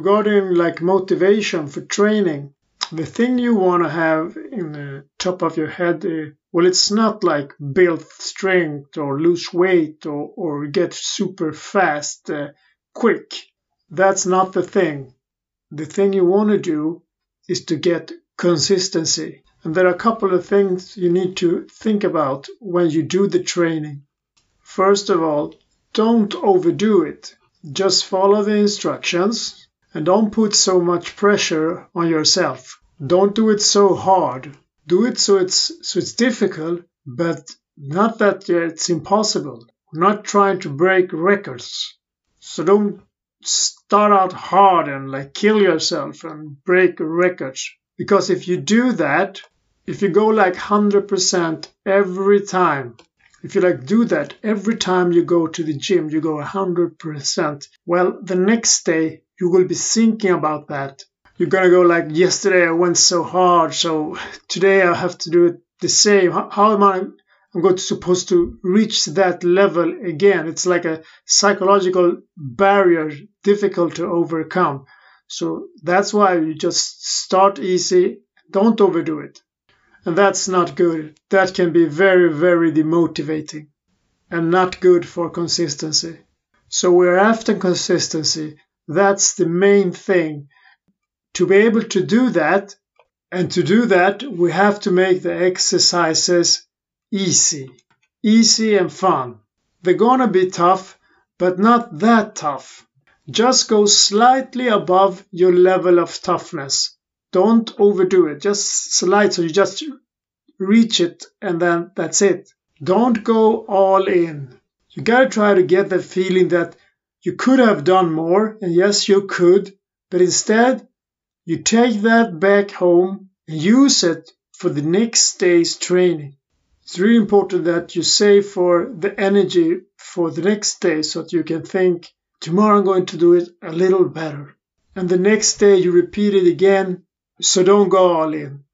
regarding like motivation for training, the thing you want to have in the top of your head, uh, well, it's not like build strength or lose weight or, or get super fast uh, quick. That's not the thing. The thing you want to do is to get consistency. And there are a couple of things you need to think about when you do the training. First of all, don't overdo it. Just follow the instructions and don't put so much pressure on yourself. Don't do it so hard. Do it so it's so it's difficult, but not that it's impossible. We're not trying to break records. So don't start out hard and like kill yourself and break records. Because if you do that, if you go like 100% every time, if you like do that every time you go to the gym, you go 100%, well, the next day you will be thinking about that. You're gonna go like, yesterday I went so hard, so today I have to do it the same. How, how am I I'm going to supposed to reach that level again? It's like a psychological barrier, difficult to overcome. So that's why you just start easy, don't overdo it. And that's not good. That can be very, very demotivating and not good for consistency. So we're after consistency. That's the main thing. To be able to do that, and to do that, we have to make the exercises easy. Easy and fun. They're gonna be tough, but not that tough. Just go slightly above your level of toughness. Don't overdo it. Just slide so you just reach it and then that's it. Don't go all in. You gotta try to get the feeling that you could have done more, and yes, you could, but instead, you take that back home and use it for the next day's training. It's really important that you save for the energy for the next day so that you can think, tomorrow I'm going to do it a little better. And the next day you repeat it again so don't go all in.